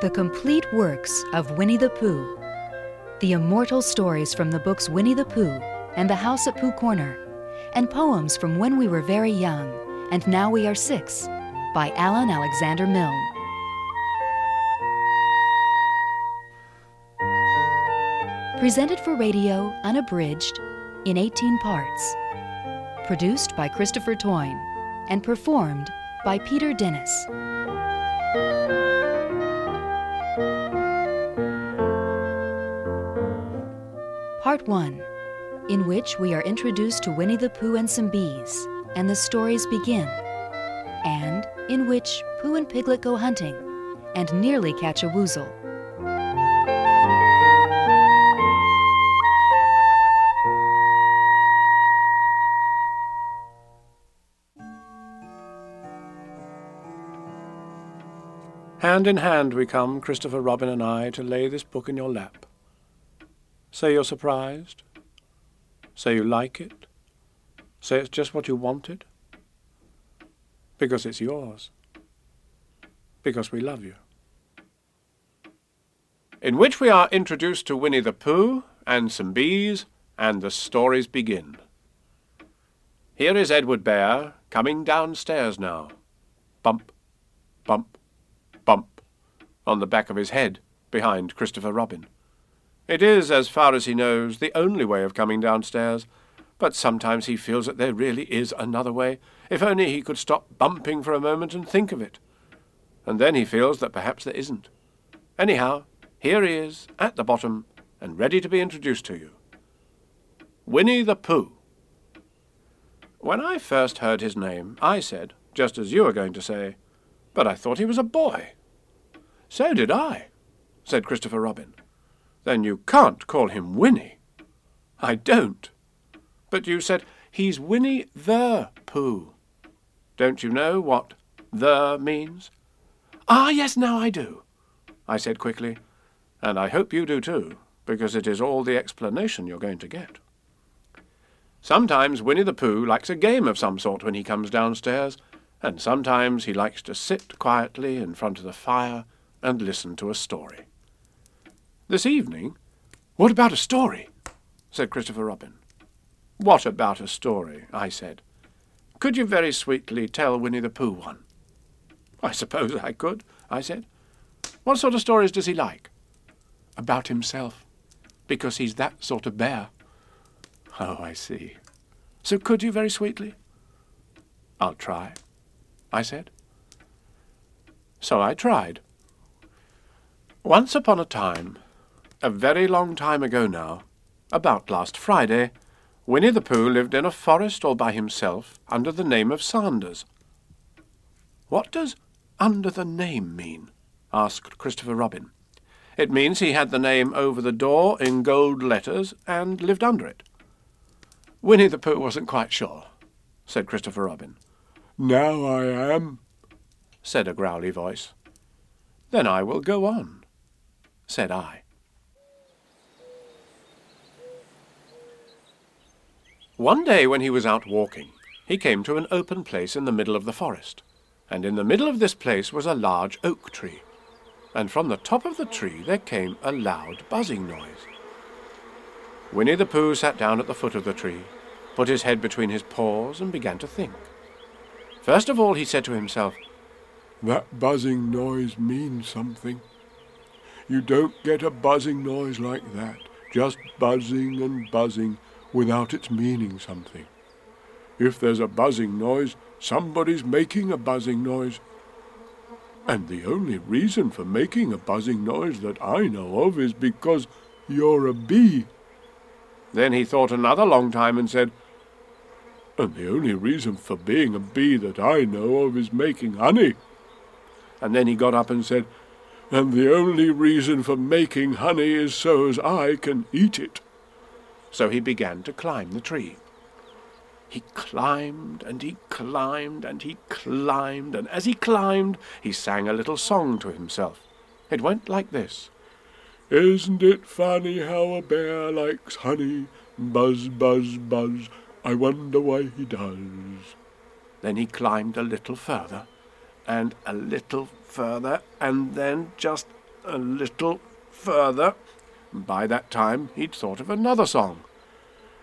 The complete works of Winnie the Pooh. The immortal stories from the books Winnie the Pooh and The House at Pooh Corner, and poems from when we were very young and now we are six by Alan Alexander Milne. Presented for radio, unabridged, in 18 parts. Produced by Christopher Toyne and performed by Peter Dennis. Part 1, in which we are introduced to Winnie the Pooh and some bees, and the stories begin, and in which Pooh and Piglet go hunting and nearly catch a woozle. Hand in hand we come, Christopher Robin and I, to lay this book in your lap. Say you're surprised. Say you like it. Say it's just what you wanted. Because it's yours. Because we love you. In which we are introduced to Winnie the Pooh and some bees, and the stories begin. Here is Edward Bear coming downstairs now. Bump, bump, bump on the back of his head behind Christopher Robin. It is, as far as he knows, the only way of coming downstairs, but sometimes he feels that there really is another way, if only he could stop bumping for a moment and think of it. And then he feels that perhaps there isn't. Anyhow, here he is, at the bottom, and ready to be introduced to you. Winnie the Pooh. When I first heard his name, I said, just as you are going to say, but I thought he was a boy. So did I, said Christopher Robin. Then you can't call him Winnie. I don't. But you said he's Winnie the Pooh. Don't you know what the means? Ah, yes, now I do, I said quickly, and I hope you do too, because it is all the explanation you're going to get. Sometimes Winnie the Pooh likes a game of some sort when he comes downstairs, and sometimes he likes to sit quietly in front of the fire and listen to a story. This evening? What about a story? said Christopher Robin. What about a story? I said. Could you very sweetly tell Winnie the Pooh one? I suppose I could, I said. What sort of stories does he like? About himself, because he's that sort of bear. Oh, I see. So could you very sweetly? I'll try. I said. So I tried. Once upon a time, a very long time ago now, about last Friday, Winnie the Pooh lived in a forest all by himself under the name of Sanders. What does under the name mean? asked Christopher Robin. It means he had the name over the door in gold letters and lived under it. Winnie the Pooh wasn't quite sure, said Christopher Robin. Now I am, said a growly voice. Then I will go on, said I. One day when he was out walking, he came to an open place in the middle of the forest, and in the middle of this place was a large oak tree, and from the top of the tree there came a loud buzzing noise. Winnie the Pooh sat down at the foot of the tree, put his head between his paws, and began to think. First of all, he said to himself, That buzzing noise means something. You don't get a buzzing noise like that, just buzzing and buzzing without its meaning something. If there's a buzzing noise, somebody's making a buzzing noise. And the only reason for making a buzzing noise that I know of is because you're a bee. Then he thought another long time and said, and the only reason for being a bee that I know of is making honey. And then he got up and said, And the only reason for making honey is so as I can eat it. So he began to climb the tree. He climbed and he climbed and he climbed, and as he climbed, he sang a little song to himself. It went like this Isn't it funny how a bear likes honey? Buzz, buzz, buzz. I wonder why he does. Then he climbed a little further, and a little further, and then just a little further. By that time he'd thought of another song.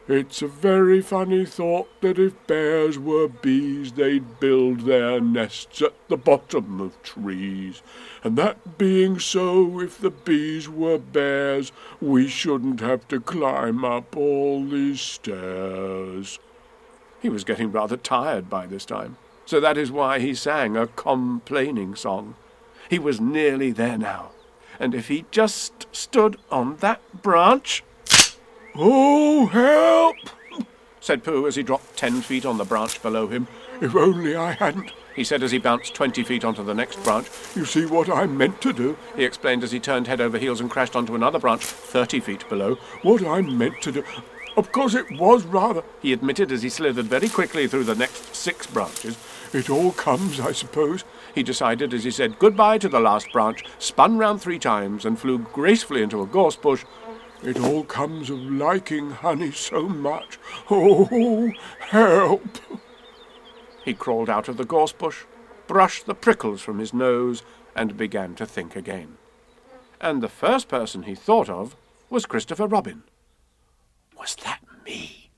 It's a very funny thought that if bears were bees, they'd build their nests at the bottom of trees. And that being so, if the bees were bears, we shouldn't have to climb up all these stairs. He was getting rather tired by this time, so that is why he sang a complaining song. He was nearly there now, and if he just stood on that branch. Oh, help! said Pooh as he dropped ten feet on the branch below him. If only I hadn't, he said as he bounced twenty feet onto the next branch. You see what I meant to do, he explained as he turned head over heels and crashed onto another branch thirty feet below. What I meant to do. Of course it was rather, he admitted as he slithered very quickly through the next six branches. It all comes, I suppose, he decided as he said goodbye to the last branch, spun round three times, and flew gracefully into a gorse bush. It all comes of liking honey so much. Oh, help! He crawled out of the gorse bush, brushed the prickles from his nose, and began to think again. And the first person he thought of was Christopher Robin. Was that me?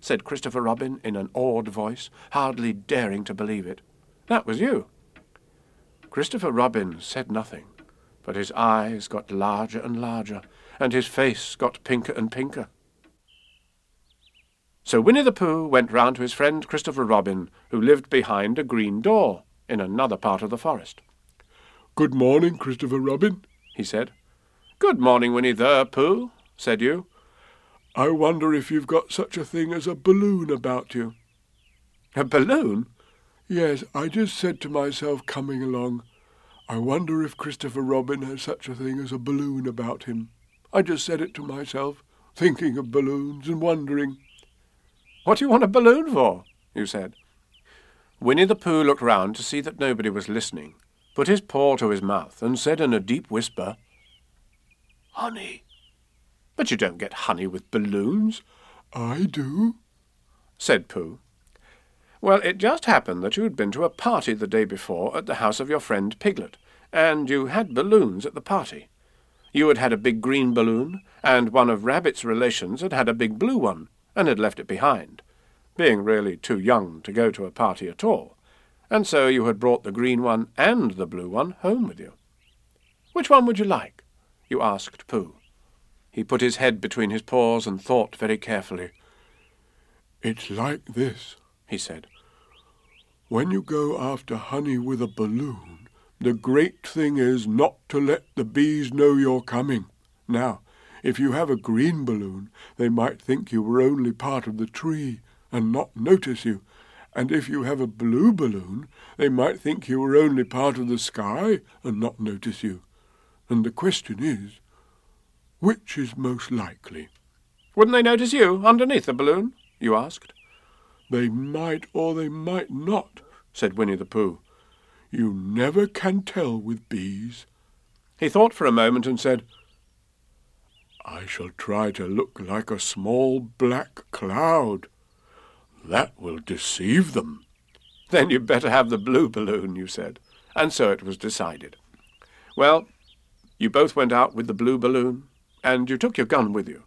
said Christopher Robin in an awed voice, hardly daring to believe it. That was you. Christopher Robin said nothing, but his eyes got larger and larger, and his face got pinker and pinker. So Winnie the Pooh went round to his friend Christopher Robin, who lived behind a green door in another part of the forest. Good morning, Christopher Robin, he said. Good morning, Winnie the Pooh, said you. I wonder if you've got such a thing as a balloon about you. A balloon? Yes, I just said to myself coming along, I wonder if Christopher Robin has such a thing as a balloon about him. I just said it to myself, thinking of balloons and wondering. What do you want a balloon for? you said. Winnie the Pooh looked round to see that nobody was listening, put his paw to his mouth, and said in a deep whisper, Honey. But you don't get honey with balloons. I do, said Pooh. Well, it just happened that you had been to a party the day before at the house of your friend Piglet, and you had balloons at the party. You had had a big green balloon, and one of Rabbit's relations had had a big blue one, and had left it behind, being really too young to go to a party at all, and so you had brought the green one and the blue one home with you. Which one would you like? you asked Pooh. He put his head between his paws and thought very carefully. It's like this, he said. When you go after honey with a balloon, the great thing is not to let the bees know you're coming. Now, if you have a green balloon, they might think you were only part of the tree and not notice you. And if you have a blue balloon, they might think you were only part of the sky and not notice you. And the question is, which is most likely? Wouldn't they notice you underneath the balloon? you asked. They might or they might not, said Winnie the Pooh. You never can tell with bees. He thought for a moment and said, I shall try to look like a small black cloud. That will deceive them. Then you'd better have the blue balloon, you said. And so it was decided. Well, you both went out with the blue balloon, and you took your gun with you,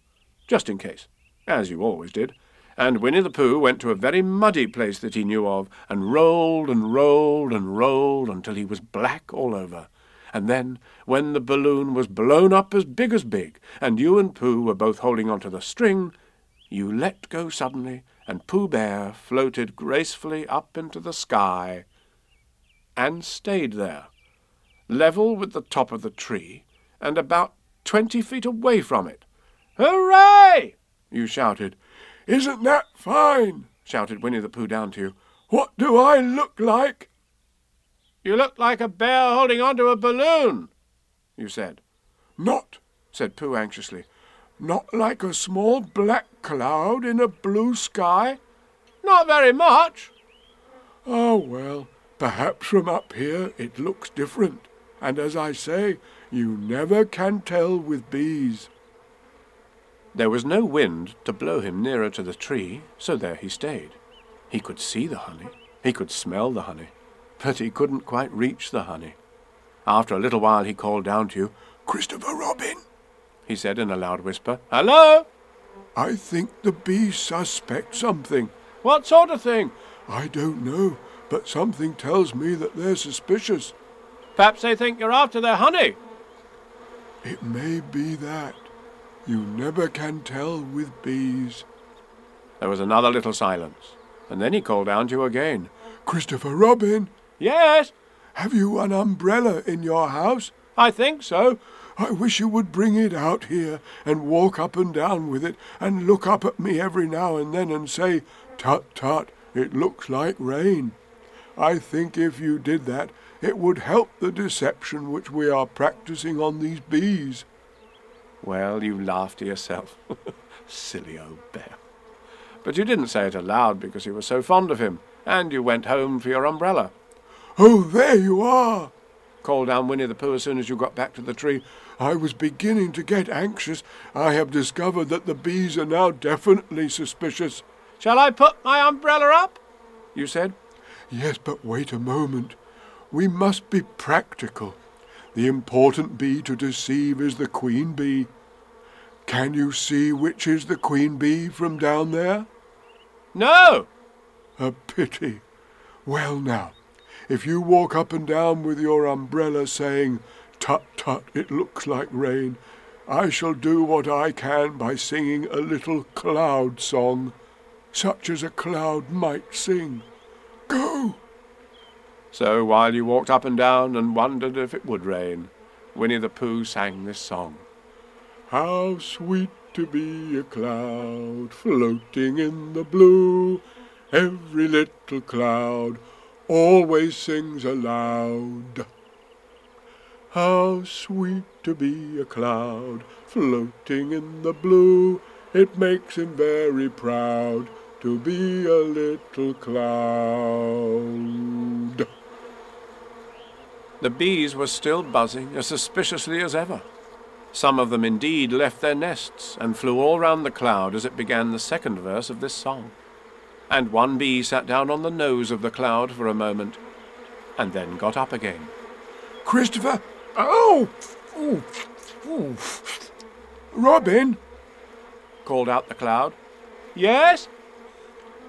just in case, as you always did. And Winnie the Pooh went to a very muddy place that he knew of, and rolled and rolled and rolled until he was black all over. And then, when the balloon was blown up as big as big, and you and Pooh were both holding on to the string, you let go suddenly, and Pooh Bear floated gracefully up into the sky and stayed there, level with the top of the tree, and about twenty feet away from it. Hooray! you shouted. Isn't that fine? shouted Winnie the Pooh down to you. What do I look like? You look like a bear holding on to a balloon, you said. Not, said Pooh anxiously. Not like a small black cloud in a blue sky? Not very much. Oh, well, perhaps from up here it looks different. And as I say, you never can tell with bees. There was no wind to blow him nearer to the tree, so there he stayed. He could see the honey, he could smell the honey, but he couldn't quite reach the honey. After a little while he called down to you. Christopher Robin, he said in a loud whisper. Hello? I think the bees suspect something. What sort of thing? I don't know, but something tells me that they're suspicious. Perhaps they think you're after their honey. It may be that. You never can tell with bees. There was another little silence, and then he called down to you again. Christopher Robin, Yes, have you an umbrella in your house? I think so. I wish you would bring it out here and walk up and down with it and look up at me every now and then and say, Tut tut, it looks like rain. I think if you did that, it would help the deception which we are practicing on these bees. Well, you laughed to yourself. Silly old bear. But you didn't say it aloud because you were so fond of him, and you went home for your umbrella. Oh, there you are! Called down Winnie the Pooh as soon as you got back to the tree. I was beginning to get anxious. I have discovered that the bees are now definitely suspicious. Shall I put my umbrella up? You said. Yes, but wait a moment. We must be practical. The important bee to deceive is the queen bee. Can you see which is the queen bee from down there? No. A pity. Well, now, if you walk up and down with your umbrella saying, Tut tut, it looks like rain, I shall do what I can by singing a little cloud song, such as a cloud might sing. Go! So while you walked up and down and wondered if it would rain, Winnie the Pooh sang this song. How sweet to be a cloud floating in the blue. Every little cloud always sings aloud. How sweet to be a cloud floating in the blue. It makes him very proud to be a little cloud. The bees were still buzzing as suspiciously as ever. Some of them indeed left their nests and flew all round the cloud as it began the second verse of this song. And one bee sat down on the nose of the cloud for a moment, and then got up again. Christopher! Oh! Ooh. Ooh. Robin! called out the cloud. Yes?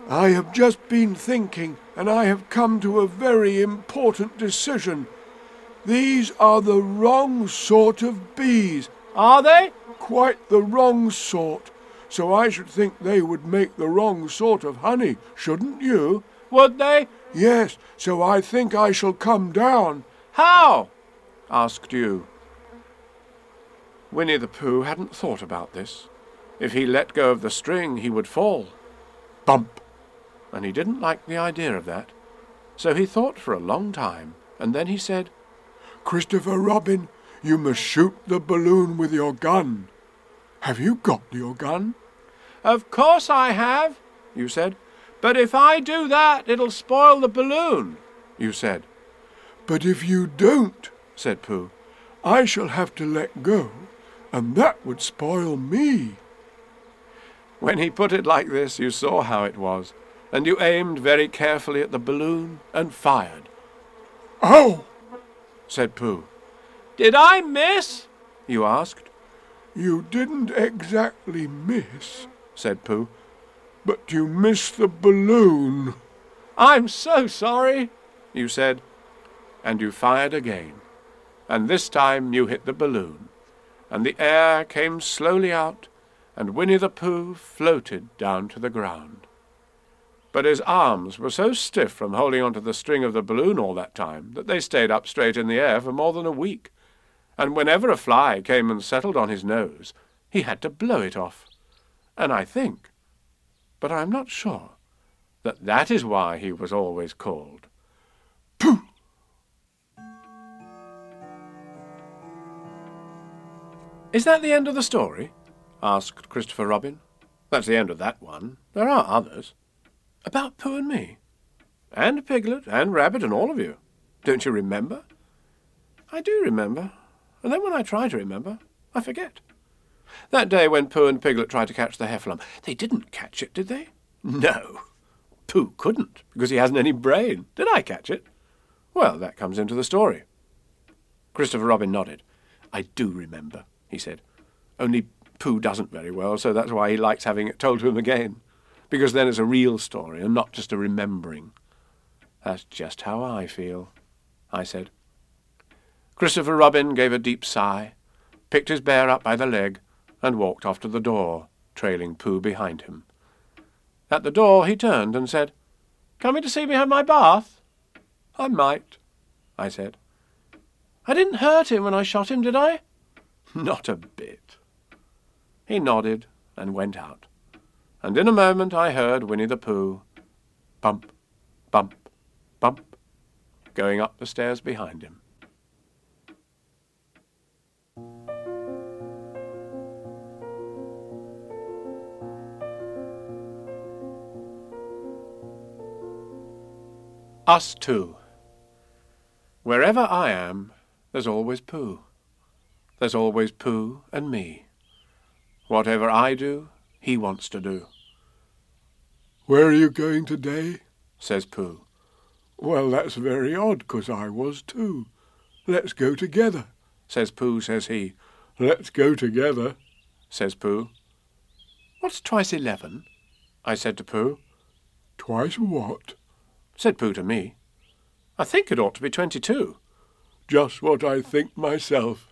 I have just been thinking, and I have come to a very important decision. These are the wrong sort of bees. Are they? Quite the wrong sort. So I should think they would make the wrong sort of honey, shouldn't you? Would they? Yes, so I think I shall come down. How? asked you. Winnie the Pooh hadn't thought about this. If he let go of the string, he would fall. Bump! And he didn't like the idea of that. So he thought for a long time, and then he said, Christopher Robin, you must shoot the balloon with your gun. Have you got your gun? Of course I have, you said. But if I do that, it'll spoil the balloon, you said. But if you don't, said Pooh, I shall have to let go, and that would spoil me. When he put it like this, you saw how it was, and you aimed very carefully at the balloon and fired. Oh! Said Pooh. Did I miss? you asked. You didn't exactly miss, said Pooh. But you missed the balloon. I'm so sorry, you said. And you fired again. And this time you hit the balloon. And the air came slowly out, and Winnie the Pooh floated down to the ground. But his arms were so stiff from holding onto the string of the balloon all that time that they stayed up straight in the air for more than a week. And whenever a fly came and settled on his nose, he had to blow it off. And I think, but I am not sure, that that is why he was always called Pooh. Is that the end of the story? asked Christopher Robin. That's the end of that one. There are others. About Pooh and me. And Piglet and Rabbit and all of you. Don't you remember? I do remember. And then when I try to remember, I forget. That day when Pooh and Piglet tried to catch the heffalump, they didn't catch it, did they? No. Pooh couldn't, because he hasn't any brain. Did I catch it? Well, that comes into the story. Christopher Robin nodded. I do remember, he said. Only Pooh doesn't very well, so that's why he likes having it told to him again. Because then it's a real story and not just a remembering. That's just how I feel, I said. Christopher Robin gave a deep sigh, picked his bear up by the leg, and walked off to the door, trailing Pooh behind him. At the door he turned and said, Coming to see me have my bath? I might, I said. I didn't hurt him when I shot him, did I? Not a bit. He nodded and went out, and in a moment I heard Winnie the Pooh bump, bump, bump, going up the stairs behind him. Us two. Wherever I am, there's always Pooh. There's always Pooh and me. Whatever I do, he wants to do. Where are you going today? says Pooh. Well, that's very odd, 'cause I was too. Let's go together. Says Pooh, says he. Let's go together. Says Pooh. What's twice eleven? I said to Pooh. Twice what? Said Pooh to me. I think it ought to be twenty-two. Just what I think myself,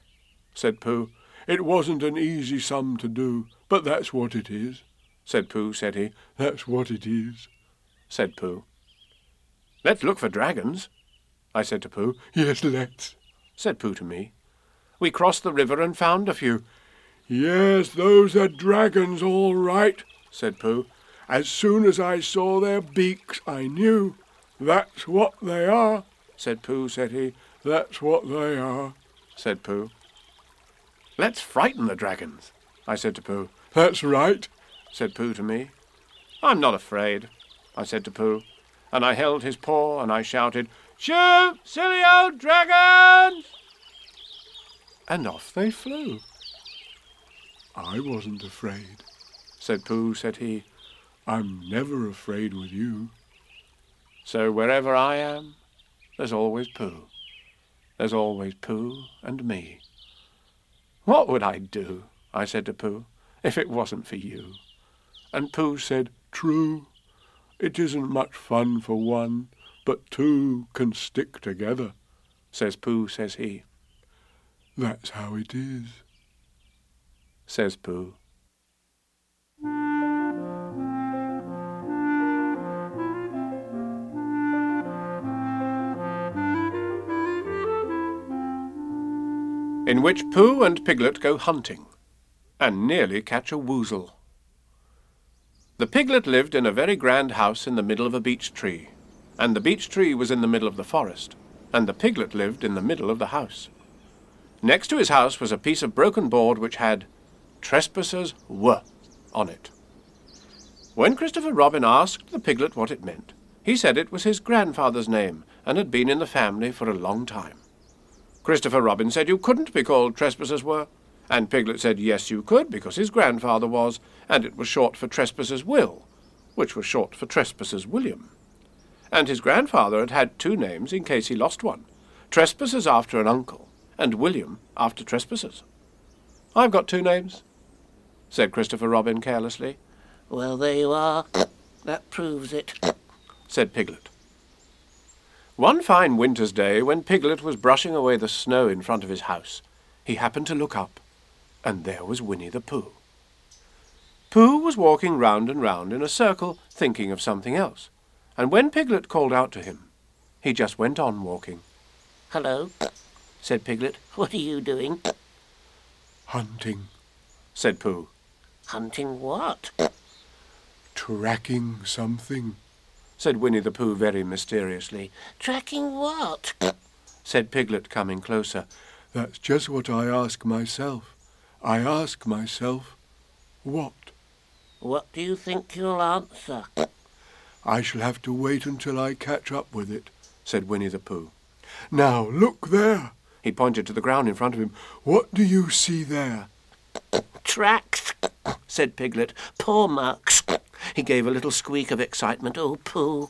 said Pooh. It wasn't an easy sum to do, but that's what it is. Said Pooh, said he. That's what it is. Said Pooh. Let's look for dragons, I said to Pooh. Yes, let's, Said Pooh to me. We crossed the river and found a few, Yes, those are dragons, all right, said Pooh. As soon as I saw their beaks, I knew. That's what they are. Said Pooh, said he. That's what they are. Said Pooh. Let's frighten the dragons, I said to Pooh. That's right. Said Pooh to me. I'm not afraid, I said to Pooh, and I held his paw and I shouted, Shoo, silly old dragons! And off they flew. I wasn't afraid. Said Pooh, said he. I'm never afraid with you. So wherever I am, there's always Pooh. There's always Pooh and me. What would I do, I said to Pooh, if it wasn't for you? And Pooh said, True. It isn't much fun for one, but two can stick together. Says Pooh, says he. That's how it is. Says Pooh. in which Pooh and Piglet go hunting, and nearly catch a woozle. The piglet lived in a very grand house in the middle of a beech tree, and the beech tree was in the middle of the forest, and the piglet lived in the middle of the house. Next to his house was a piece of broken board which had Trespassers were on it. When Christopher Robin asked the piglet what it meant, he said it was his grandfather's name and had been in the family for a long time. Christopher Robin said you couldn't be called Trespassers were, and Piglet said yes you could because his grandfather was, and it was short for Trespassers Will, which was short for Trespassers William. And his grandfather had had two names in case he lost one, Trespassers after an uncle, and William after Trespassers. I've got two names, said Christopher Robin carelessly. Well, there you are. That proves it, said Piglet. One fine winter's day, when Piglet was brushing away the snow in front of his house, he happened to look up, and there was Winnie the Pooh. Pooh was walking round and round in a circle, thinking of something else, and when Piglet called out to him, he just went on walking. Hello, said Piglet. What are you doing? Hunting. said Pooh. Hunting what? Tracking something. said Winnie the Pooh very mysteriously. Tracking what? said Piglet, coming closer. That's just what I ask myself. I ask myself, what? What do you think you'll answer? I shall have to wait until I catch up with it. said Winnie the Pooh. Now, look there. He pointed to the ground in front of him. What do you see there? Tracks, said Piglet. Paw marks. He gave a little squeak of excitement. Oh, Pooh,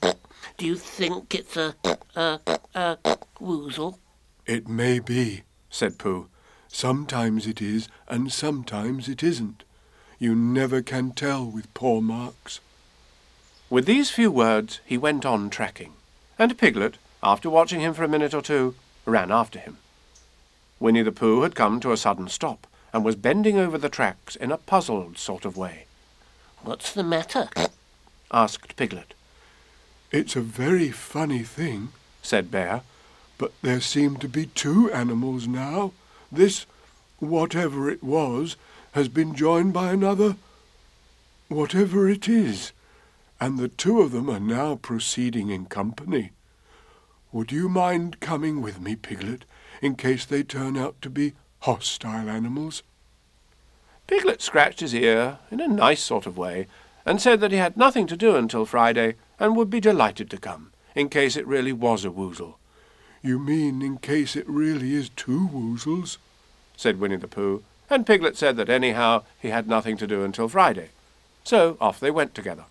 do you think it's a, a, a woozle? It may be, said Pooh. Sometimes it is, and sometimes it isn't. You never can tell with paw Marks. With these few words he went on tracking, and Piglet, after watching him for a minute or two, ran after him. Winnie the Pooh had come to a sudden stop, and was bending over the tracks in a puzzled sort of way. What's the matter? asked Piglet. It's a very funny thing, said Bear. But there seem to be two animals now. This, whatever it was, has been joined by another, whatever it is, and the two of them are now proceeding in company. Would you mind coming with me, Piglet, in case they turn out to be hostile animals? Piglet scratched his ear in a nice sort of way, and said that he had nothing to do until Friday, and would be delighted to come, in case it really was a woozle. You mean in case it really is two woozles? said Winnie the Pooh, and Piglet said that anyhow he had nothing to do until Friday. So off they went together.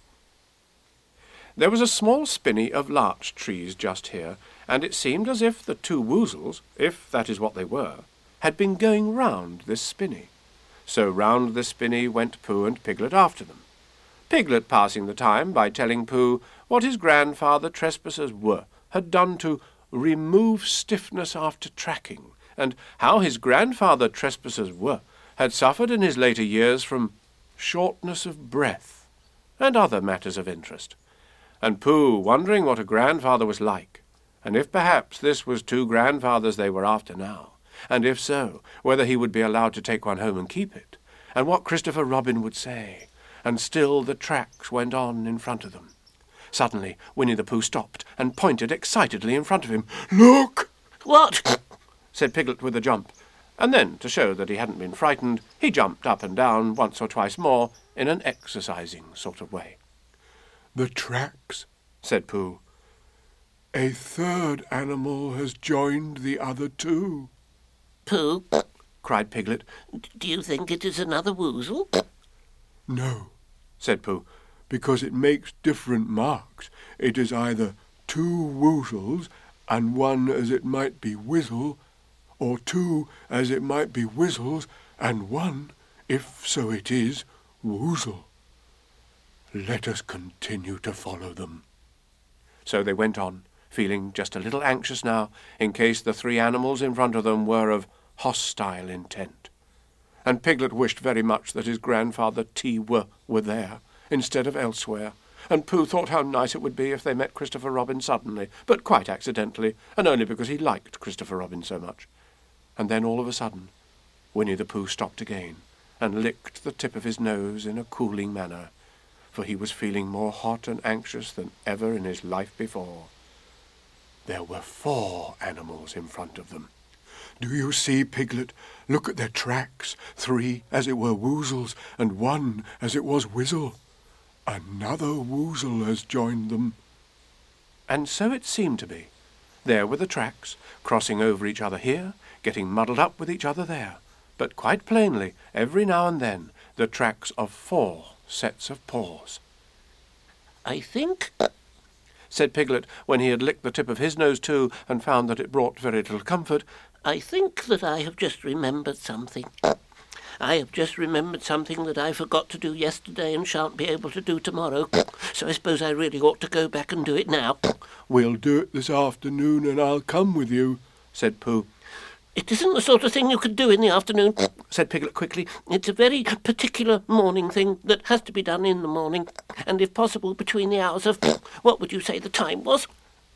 There was a small spinney of larch trees just here, and it seemed as if the two woozles, if that is what they were, had been going round this spinney. So round the spinney went Pooh and Piglet after them. Piglet passing the time by telling Pooh what his grandfather Trespassers were had done to remove stiffness after tracking, and how his grandfather Trespassers were had suffered in his later years from shortness of breath, and other matters of interest. And Pooh wondering what a grandfather was like, and if perhaps this was two grandfathers they were after now, and if so, whether he would be allowed to take one home and keep it, and what Christopher Robin would say, and still the tracks went on in front of them. Suddenly, Winnie the Pooh stopped and pointed excitedly in front of him. Look! What? said Piglet with a jump. And then, to show that he hadn't been frightened, he jumped up and down once or twice more in an exercising sort of way. The tracks, said Pooh. A third animal has joined the other two. Pooh, cried Piglet. do you think it is another woozle? No, said Pooh because it makes different marks. It is either two woozles and one as it might be whizzle, or two as it might be whizzles and one, if so it is, woozle. Let us continue to follow them. So they went on, feeling just a little anxious now, in case the three animals in front of them were of hostile intent. And Piglet wished very much that his grandfather T were, were there, instead of elsewhere, and Pooh thought how nice it would be if they met Christopher Robin suddenly, but quite accidentally, and only because he liked Christopher Robin so much. And then all of a sudden, Winnie the Pooh stopped again, and licked the tip of his nose in a cooling manner, for he was feeling more hot and anxious than ever in his life before. There were four animals in front of them. Do you see, Piglet? Look at their tracks. Three as it were woozles, and one as it was whizzle. Another woozle has joined them. And so it seemed to be. There were the tracks, crossing over each other here, getting muddled up with each other there, but quite plainly, every now and then, the tracks of four sets of paws. I think, said Piglet, when he had licked the tip of his nose too, and found that it brought very little comfort, I think that I have just remembered something. I have just remembered something that I forgot to do yesterday and shan't be able to do tomorrow. So I suppose I really ought to go back and do it now. We'll do it this afternoon and I'll come with you, said Pooh. It isn't the sort of thing you could do in the afternoon, said Piglet quickly. It's a very particular morning thing that has to be done in the morning, and if possible between the hours of what would you say the time was?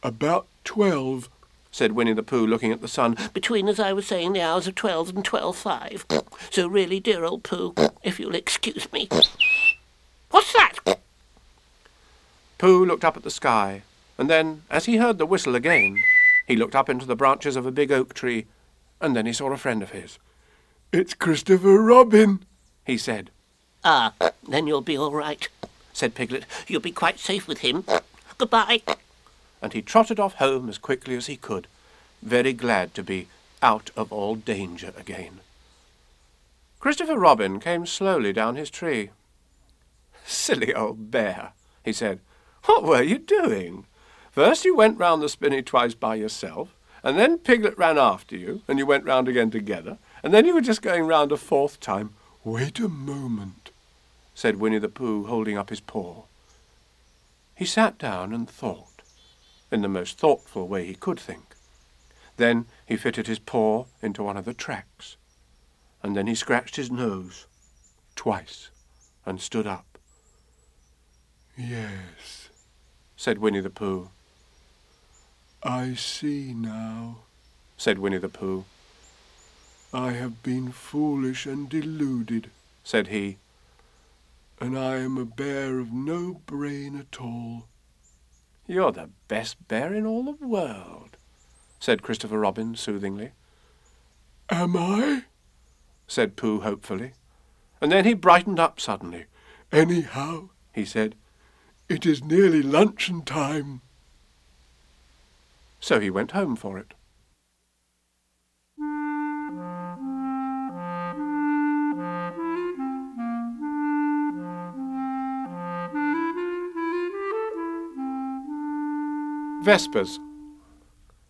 About twelve, said Winnie the Pooh, looking at the sun. Between, as I was saying, the hours of twelve and twelve-five. So really, dear old Pooh, if you'll excuse me. What's that? Pooh looked up at the sky, and then, as he heard the whistle again, he looked up into the branches of a big oak tree, and then he saw a friend of his. It's Christopher Robin, he said. Ah, then you'll be all right, said Piglet. You'll be quite safe with him. Goodbye and he trotted off home as quickly as he could, very glad to be out of all danger again. Christopher Robin came slowly down his tree. Silly old bear, he said. What were you doing? First you went round the spinney twice by yourself, And then Piglet ran after you, and you went round again together, and then you were just going round a fourth time. Wait a moment, said Winnie the Pooh, holding up his paw. He sat down and thought, in the most thoughtful way he could think. Then he fitted his paw into one of the tracks, and then he scratched his nose twice and stood up. Yes, said Winnie the Pooh. I see now, said Winnie the Pooh. I have been foolish and deluded, said he, and I am a bear of no brain at all. You're the best bear in all the world, said Christopher Robin soothingly. Am I? said Pooh hopefully, and then he brightened up suddenly. Anyhow, he said, it is nearly luncheon time. So he went home for it. Vespers.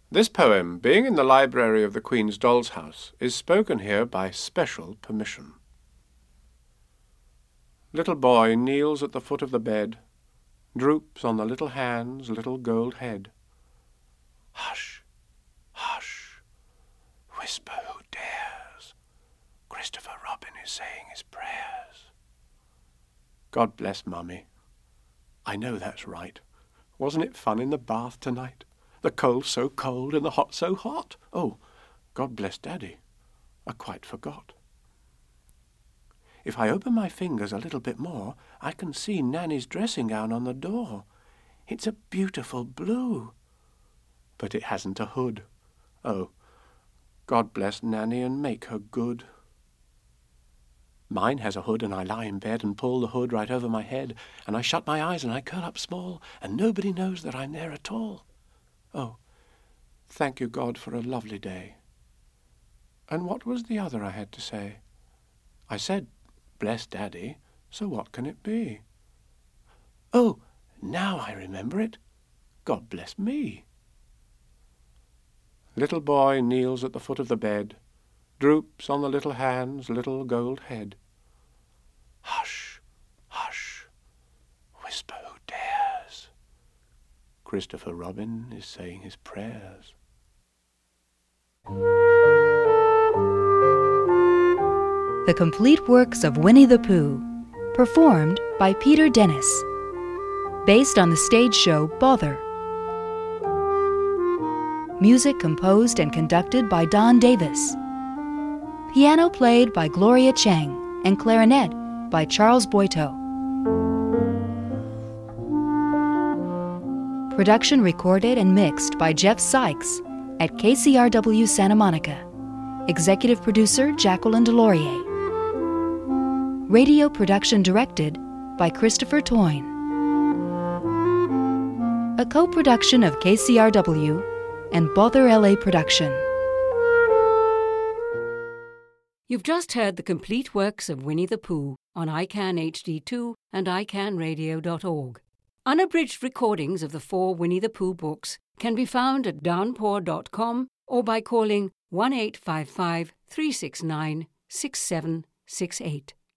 This poem, being in the library of the Queen's Doll's House, is spoken here by special permission. Little boy kneels at the foot of the bed, droops on the little hand's little gold head. Hush, hush, whisper who dares. Christopher Robin is saying his prayers. God bless Mummy. I know that's right. Wasn't it fun in the bath tonight? The cold so cold and the hot so hot. Oh, God bless Daddy. I quite forgot. If I open my fingers a little bit more, I can see Nanny's dressing gown on the door. It's a beautiful blue. But it hasn't a hood. Oh, God bless Nanny and make her good. Mine has a hood, and I lie in bed and pull the hood right over my head, and I shut my eyes and I curl up small, and nobody knows that I'm there at all. Oh, thank you, God, for a lovely day. And what was the other I had to say? I said, bless Daddy, so what can it be? Oh, now I remember it. God bless me. Little boy kneels at the foot of the bed, droops on the little hand's little gold head. Hush, hush, whisper who dares. Christopher Robin is saying his prayers. The complete works of Winnie the Pooh, performed by Peter Dennis, based on the stage show Bother. Music composed and conducted by Don Davis. Piano played by Gloria Chang and clarinet by Charles Boito. Production recorded and mixed by Jeff Sykes at KCRW Santa Monica. Executive producer Jacqueline Delorier. Radio production directed by Christopher Toyne. A co production of KCRW and Bother LA Production. You've just heard the complete works of Winnie the Pooh on ICANN HD2 and ICANNradio.org. Unabridged recordings of the four Winnie the Pooh books can be found at downpour.com or by calling 1 855 369 6768.